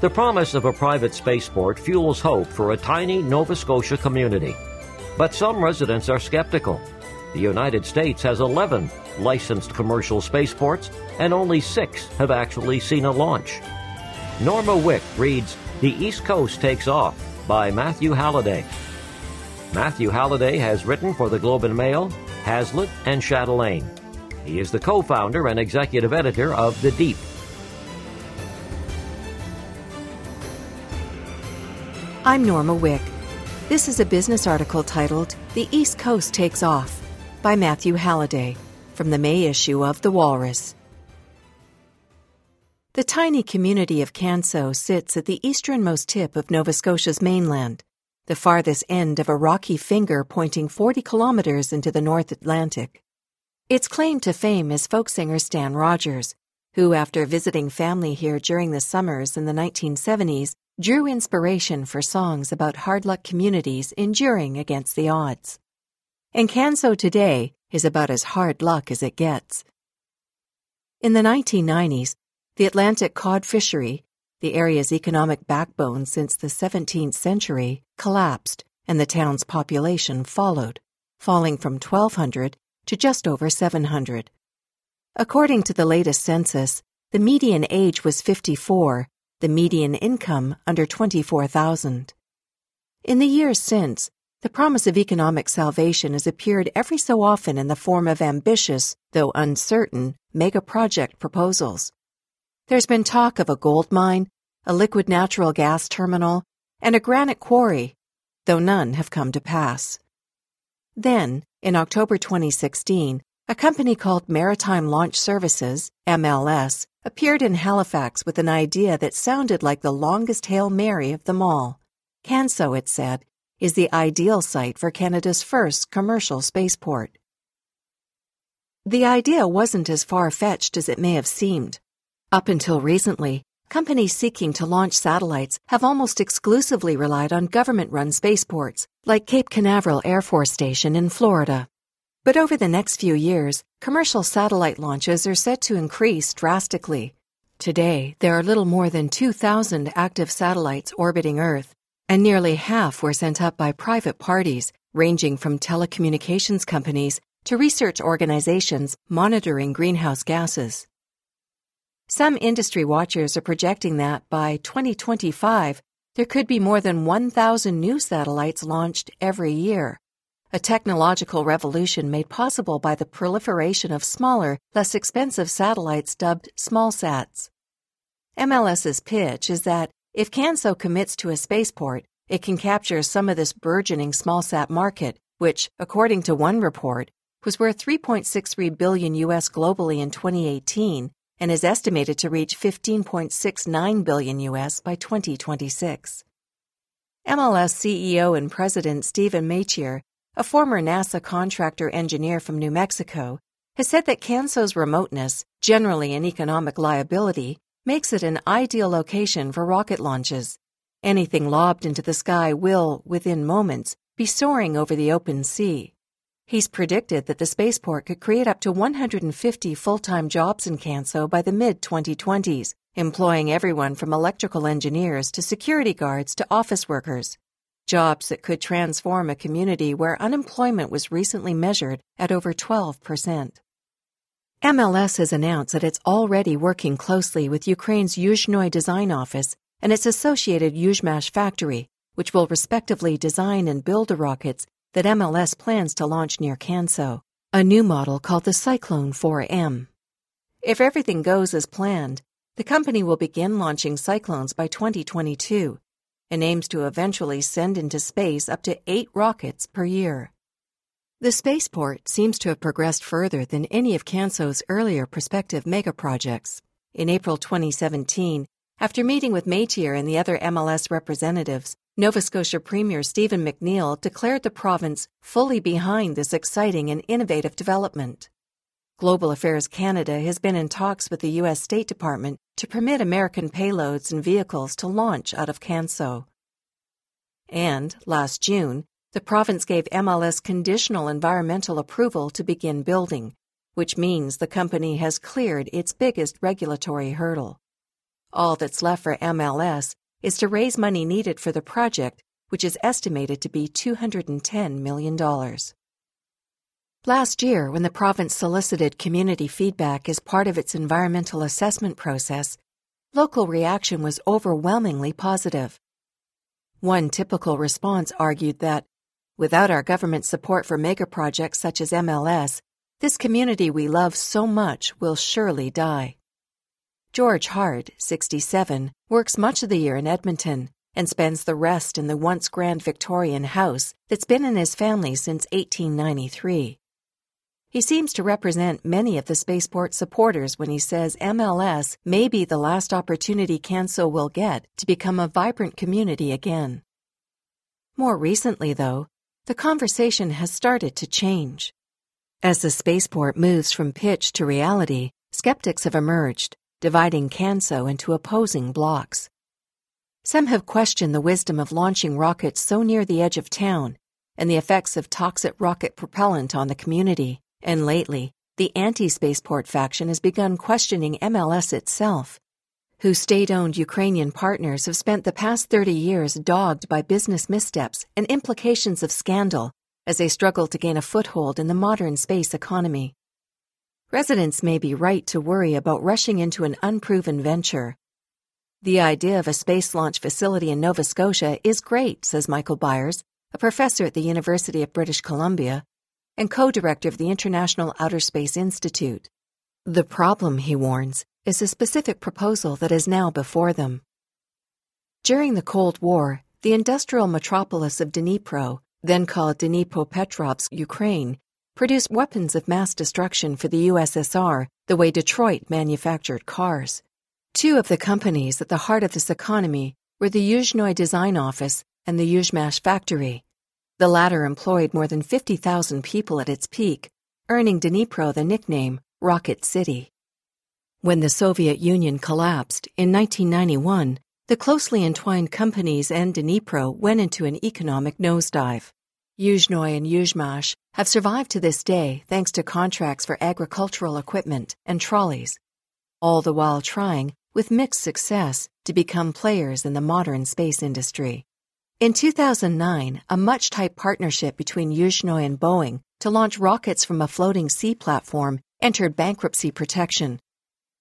The promise of a private spaceport fuels hope for a tiny Nova Scotia community. But some residents are skeptical. The United States has 11 licensed commercial spaceports, and only six have actually seen a launch. Norma Wick reads The East Coast Takes Off by Matthew Halliday. Matthew Halliday has written for the Globe and Mail, Hazlitt, and Chatelaine. He is the co founder and executive editor of The Deep. I'm Norma Wick. This is a business article titled The East Coast Takes Off by Matthew Halliday from the May issue of The Walrus. The tiny community of Canso sits at the easternmost tip of Nova Scotia's mainland, the farthest end of a rocky finger pointing 40 kilometers into the North Atlantic. Its claim to fame is folk singer Stan Rogers, who, after visiting family here during the summers in the 1970s, drew inspiration for songs about hard luck communities enduring against the odds. And Canso today is about as hard luck as it gets. In the 1990s, the Atlantic cod fishery, the area's economic backbone since the 17th century, collapsed and the town's population followed, falling from 1,200 to just over 700. According to the latest census, the median age was 54, the median income under 24,000. In the years since, the promise of economic salvation has appeared every so often in the form of ambitious, though uncertain, mega project proposals. There's been talk of a gold mine, a liquid natural gas terminal, and a granite quarry, though none have come to pass. Then, in October 2016, a company called Maritime Launch Services, MLS, appeared in Halifax with an idea that sounded like the longest Hail Mary of them all. Canso, it said, is the ideal site for Canada's first commercial spaceport. The idea wasn't as far fetched as it may have seemed. Up until recently, companies seeking to launch satellites have almost exclusively relied on government run spaceports, like Cape Canaveral Air Force Station in Florida. But over the next few years, commercial satellite launches are set to increase drastically. Today, there are little more than 2,000 active satellites orbiting Earth, and nearly half were sent up by private parties, ranging from telecommunications companies to research organizations monitoring greenhouse gases. Some industry watchers are projecting that by 2025, there could be more than 1,000 new satellites launched every year, a technological revolution made possible by the proliferation of smaller, less expensive satellites dubbed smallsats. MLS's pitch is that if CANSO commits to a spaceport, it can capture some of this burgeoning smallsat market, which, according to one report, was worth 3.63 billion US globally in 2018 and is estimated to reach 15.69 billion US by 2026. MLS CEO and President Stephen Matier, a former NASA contractor engineer from New Mexico, has said that Canso's remoteness, generally an economic liability, makes it an ideal location for rocket launches. Anything lobbed into the sky will, within moments, be soaring over the open sea. He's predicted that the spaceport could create up to 150 full-time jobs in Canso by the mid-2020s, employing everyone from electrical engineers to security guards to office workers. Jobs that could transform a community where unemployment was recently measured at over 12%. MLS has announced that it's already working closely with Ukraine's Yuzhnoye Design Office and its associated Yuzhmash factory, which will respectively design and build the rockets that MLS plans to launch near Canso, a new model called the Cyclone 4M. If everything goes as planned, the company will begin launching Cyclones by 2022 and aims to eventually send into space up to eight rockets per year. The spaceport seems to have progressed further than any of Canso's earlier prospective megaprojects. In April 2017, After meeting with Matier and the other MLS representatives, Nova Scotia Premier Stephen McNeil declared the province fully behind this exciting and innovative development. Global Affairs Canada has been in talks with the U.S. State Department to permit American payloads and vehicles to launch out of Canso. And, last June, the province gave MLS conditional environmental approval to begin building, which means the company has cleared its biggest regulatory hurdle. All that's left for MLS is to raise money needed for the project, which is estimated to be $210 million. Last year, when the province solicited community feedback as part of its environmental assessment process, local reaction was overwhelmingly positive. One typical response argued that, without our government support for mega projects such as MLS, this community we love so much will surely die. George Hart, 67, works much of the year in Edmonton and spends the rest in the once grand Victorian house that's been in his family since 1893. He seems to represent many of the spaceport supporters when he says MLS may be the last opportunity Canso will get to become a vibrant community again. More recently, though, the conversation has started to change. As the spaceport moves from pitch to reality, skeptics have emerged dividing Canso into opposing blocks. Some have questioned the wisdom of launching rockets so near the edge of town and the effects of toxic rocket propellant on the community. And lately, the anti spaceport faction has begun questioning MLS itself, whose state owned Ukrainian partners have spent the past 30 years dogged by business missteps and implications of scandal as they struggle to gain a foothold in the modern space economy. Residents may be right to worry about rushing into an unproven venture. The idea of a space launch facility in Nova Scotia is great, says Michael Byers, a professor at the University of British Columbia and co director of the International Outer Space Institute. The problem, he warns, is a specific proposal that is now before them. During the Cold War, the industrial metropolis of Dnipro, then called Dnipropetrovsk, Ukraine, produced weapons of mass destruction for the USSR the way Detroit manufactured cars. Two of the companies at the heart of this economy were the Yuzhnoye Design Office and the Yuzhmash Factory. The latter employed more than 50,000 people at its peak, earning Dnipro the nickname Rocket City. When the Soviet Union collapsed in 1991, the closely entwined companies and Dnipro went into an economic nosedive. Yuzhnoye and Yuzhmash have survived to this day thanks to contracts for agricultural equipment and trolleys, all the while trying, with mixed success, to become players in the modern space industry. In 2009, a much type partnership between Yuzhnoye and Boeing to launch rockets from a floating sea platform entered bankruptcy protection,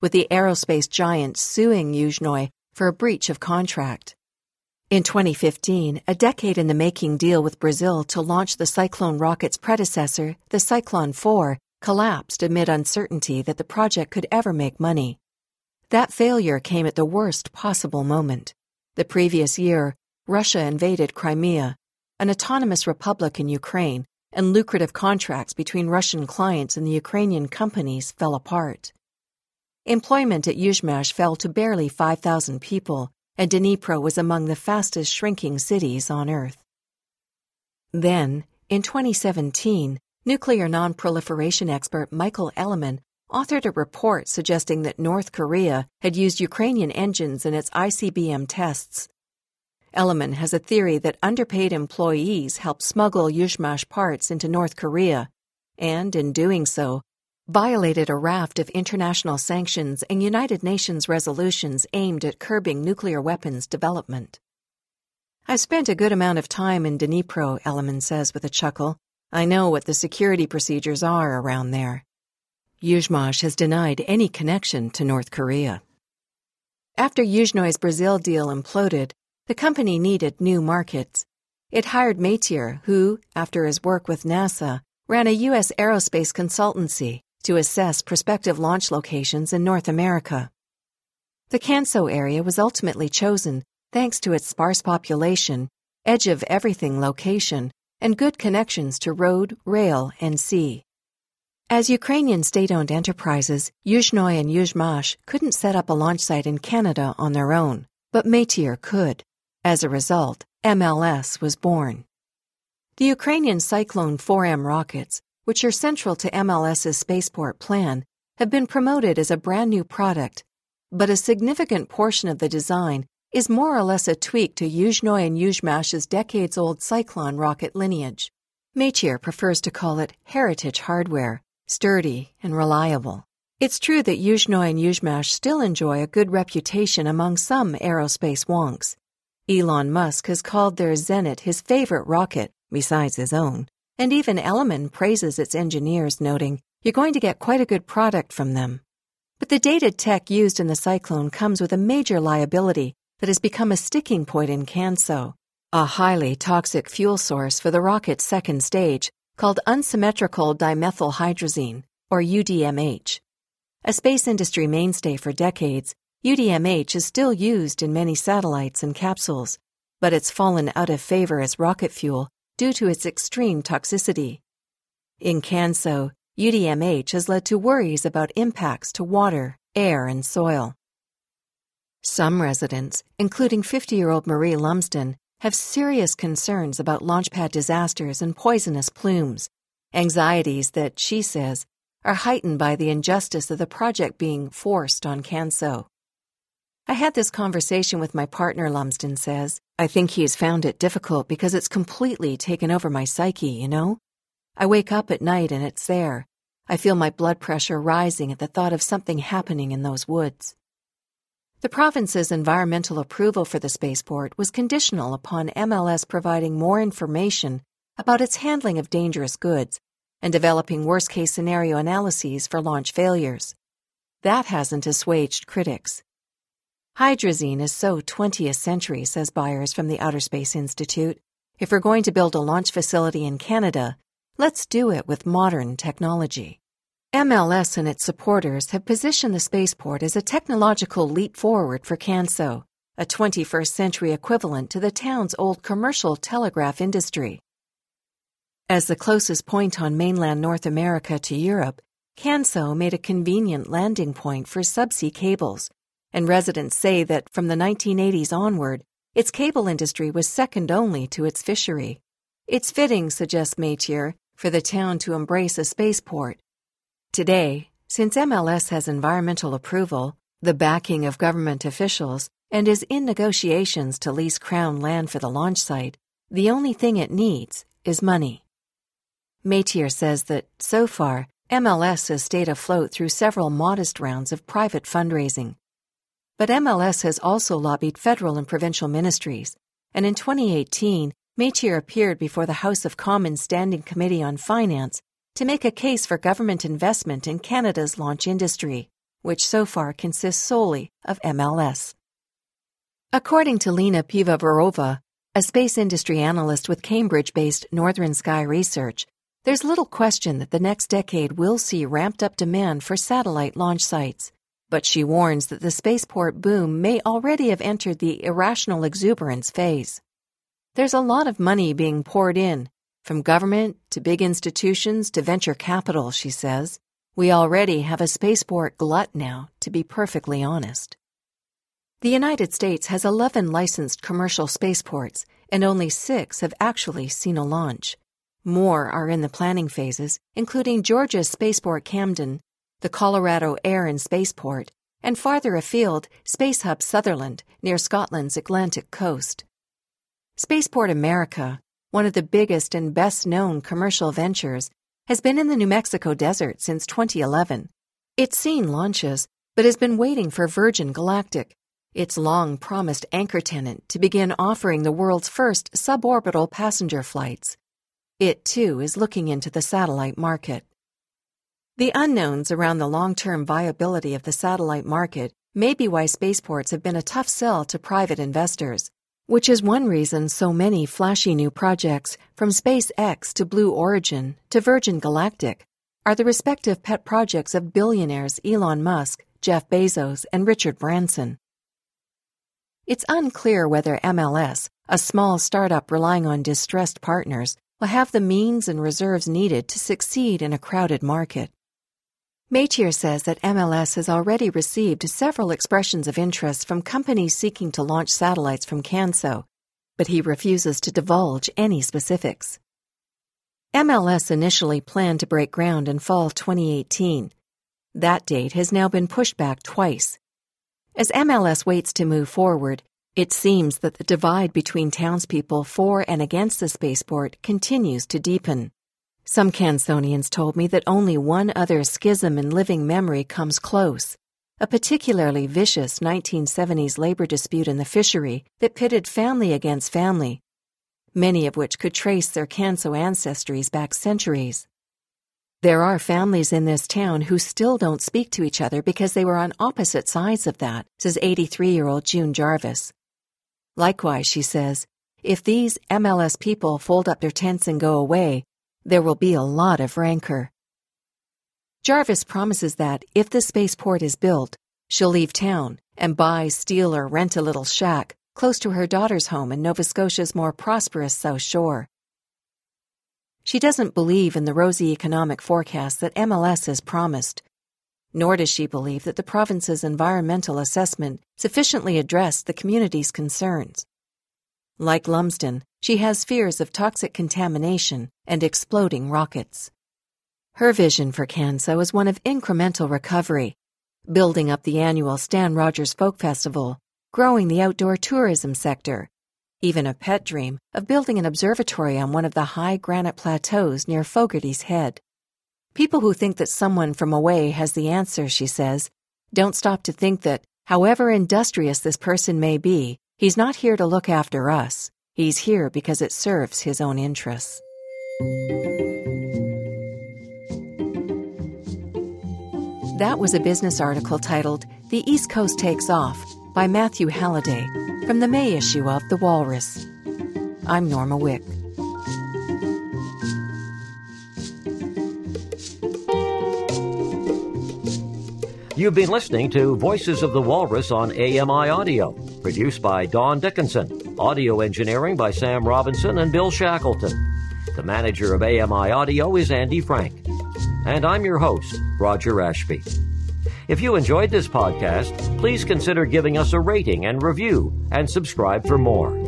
with the aerospace giant suing Yuzhnoye for a breach of contract. In 2015, a decade in the making deal with Brazil to launch the Cyclone rocket's predecessor, the Cyclone 4, collapsed amid uncertainty that the project could ever make money. That failure came at the worst possible moment. The previous year, Russia invaded Crimea, an autonomous republic in Ukraine, and lucrative contracts between Russian clients and the Ukrainian companies fell apart. Employment at Yuzhmash fell to barely 5,000 people, and Dnipro was among the fastest shrinking cities on Earth. Then, in 2017, nuclear nonproliferation expert Michael Elleman authored a report suggesting that North Korea had used Ukrainian engines in its ICBM tests. Elleman has a theory that underpaid employees help smuggle Yuzhmash parts into North Korea, and in doing so, violated a raft of international sanctions and United Nations resolutions aimed at curbing nuclear weapons development. I've spent a good amount of time in Dnipro, Elleman says with a chuckle. I know what the security procedures are around there. Yuzhmash has denied any connection to North Korea. After Yuzhnoye's Brazil deal imploded, the company needed new markets. It hired Matier, who, after his work with NASA, ran a U.S. aerospace consultancy to assess prospective launch locations in North America. The Canso area was ultimately chosen thanks to its sparse population, edge of everything location, and good connections to road, rail, and sea. As Ukrainian state owned enterprises, Yuzhnoye and Yuzhmash couldn't set up a launch site in Canada on their own, but Matier could. As a result, MLS was born. The Ukrainian Cyclone 4M rockets, which are central to MLS's spaceport plan, have been promoted as a brand new product, but a significant portion of the design is more or less a tweak to Yuzhnoye and Yuzhmash's decades old Cyclone rocket lineage. Matier prefers to call it heritage hardware, sturdy and reliable. It's true that Yuzhnoye and Yuzhmash still enjoy a good reputation among some aerospace wonks. Elon Musk has called their Zenit his favorite rocket, besides his own, and even Elleman praises its engineers, noting, You're going to get quite a good product from them. But the dated tech used in the Cyclone comes with a major liability that has become a sticking point in CANSO, a highly toxic fuel source for the rocket's second stage called unsymmetrical dimethylhydrazine, or UDMH. A space industry mainstay for decades, UDMH is still used in many satellites and capsules, but it's fallen out of favor as rocket fuel due to its extreme toxicity. In CANSO, UDMH has led to worries about impacts to water, air, and soil. Some residents, including 50 year old Marie Lumsden, have serious concerns about launchpad disasters and poisonous plumes, anxieties that, she says, are heightened by the injustice of the project being forced on CANSO. I had this conversation with my partner, Lumsden says. I think he has found it difficult because it's completely taken over my psyche, you know? I wake up at night and it's there. I feel my blood pressure rising at the thought of something happening in those woods. The province's environmental approval for the spaceport was conditional upon MLS providing more information about its handling of dangerous goods and developing worst case scenario analyses for launch failures. That hasn't assuaged critics. Hydrazine is so 20th century, says Byers from the Outer Space Institute. If we're going to build a launch facility in Canada, let's do it with modern technology. MLS and its supporters have positioned the spaceport as a technological leap forward for CANSO, a 21st century equivalent to the town's old commercial telegraph industry. As the closest point on mainland North America to Europe, CANSO made a convenient landing point for subsea cables, and residents say that from the 1980s onward, its cable industry was second only to its fishery. It's fitting, suggests Matier, for the town to embrace a spaceport Today, since MLS has environmental approval, the backing of government officials, and is in negotiations to lease Crown land for the launch site, the only thing it needs is money. Matier says that, so far, MLS has stayed afloat through several modest rounds of private fundraising. But MLS has also lobbied federal and provincial ministries, and in 2018, Matier appeared before the House of Commons Standing Committee on Finance to make a case for government investment in Canada's launch industry, which so far consists solely of MLS. According to Lena Pivovarova, a space industry analyst with Cambridge based Northern Sky Research, there's little question that the next decade will see ramped up demand for satellite launch sites. But she warns that the spaceport boom may already have entered the irrational exuberance phase. There's a lot of money being poured in, from government to big institutions to venture capital, she says, we already have a spaceport glut now, to be perfectly honest. The United States has 11 licensed commercial spaceports, and only six have actually seen a launch. More are in the planning phases, including Georgia's Spaceport Camden, the Colorado Air and Spaceport, and farther afield, Space Hub Sutherland near Scotland's Atlantic coast. Spaceport America, one of the biggest and best known commercial ventures, has been in the New Mexico desert since 2011. It's seen launches, but has been waiting for Virgin Galactic, its long promised anchor tenant, to begin offering the world's first suborbital passenger flights. It, too, is looking into the satellite market. The unknowns around the long term viability of the satellite market may be why spaceports have been a tough sell to private investors which is one reason so many flashy new projects, from SpaceX to Blue Origin to Virgin Galactic, are the respective pet projects of billionaires Elon Musk, Jeff Bezos, and Richard Branson. It's unclear whether MLS, a small startup relying on distressed partners, will have the means and reserves needed to succeed in a crowded market. Matier says that MLS has already received several expressions of interest from companies seeking to launch satellites from CANSO, but he refuses to divulge any specifics. MLS initially planned to break ground in fall 2018. That date has now been pushed back twice. As MLS waits to move forward, it seems that the divide between townspeople for and against the spaceport continues to deepen. Some Cansonians told me that only one other schism in living memory comes close a particularly vicious 1970s labor dispute in the fishery that pitted family against family, many of which could trace their Canso ancestries back centuries. There are families in this town who still don't speak to each other because they were on opposite sides of that, says 83 year old June Jarvis. Likewise, she says, if these MLS people fold up their tents and go away, there will be a lot of rancor. Jarvis promises that if the spaceport is built, she'll leave town and buy, steal, or rent a little shack close to her daughter's home in Nova Scotia's more prosperous South Shore. She doesn't believe in the rosy economic forecast that MLS has promised, nor does she believe that the province's environmental assessment sufficiently addressed the community's concerns. Like Lumsden, she has fears of toxic contamination and exploding rockets. Her vision for CANSO is one of incremental recovery, building up the annual Stan Rogers Folk Festival, growing the outdoor tourism sector, even a pet dream of building an observatory on one of the high granite plateaus near Fogarty's Head. People who think that someone from away has the answer, she says, don't stop to think that, however industrious this person may be, He's not here to look after us. He's here because it serves his own interests. That was a business article titled The East Coast Takes Off by Matthew Halliday from the May issue of The Walrus. I'm Norma Wick. You've been listening to Voices of the Walrus on AMI Audio, produced by Don Dickinson, audio engineering by Sam Robinson and Bill Shackleton. The manager of AMI Audio is Andy Frank. And I'm your host, Roger Ashby. If you enjoyed this podcast, please consider giving us a rating and review and subscribe for more.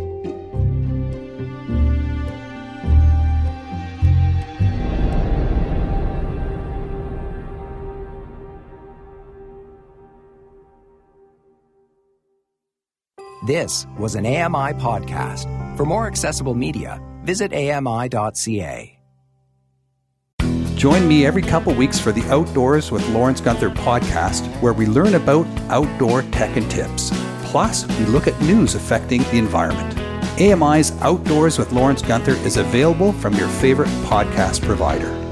This was an AMI podcast. For more accessible media, visit AMI.ca. Join me every couple weeks for the Outdoors with Lawrence Gunther podcast, where we learn about outdoor tech and tips. Plus, we look at news affecting the environment. AMI's Outdoors with Lawrence Gunther is available from your favorite podcast provider.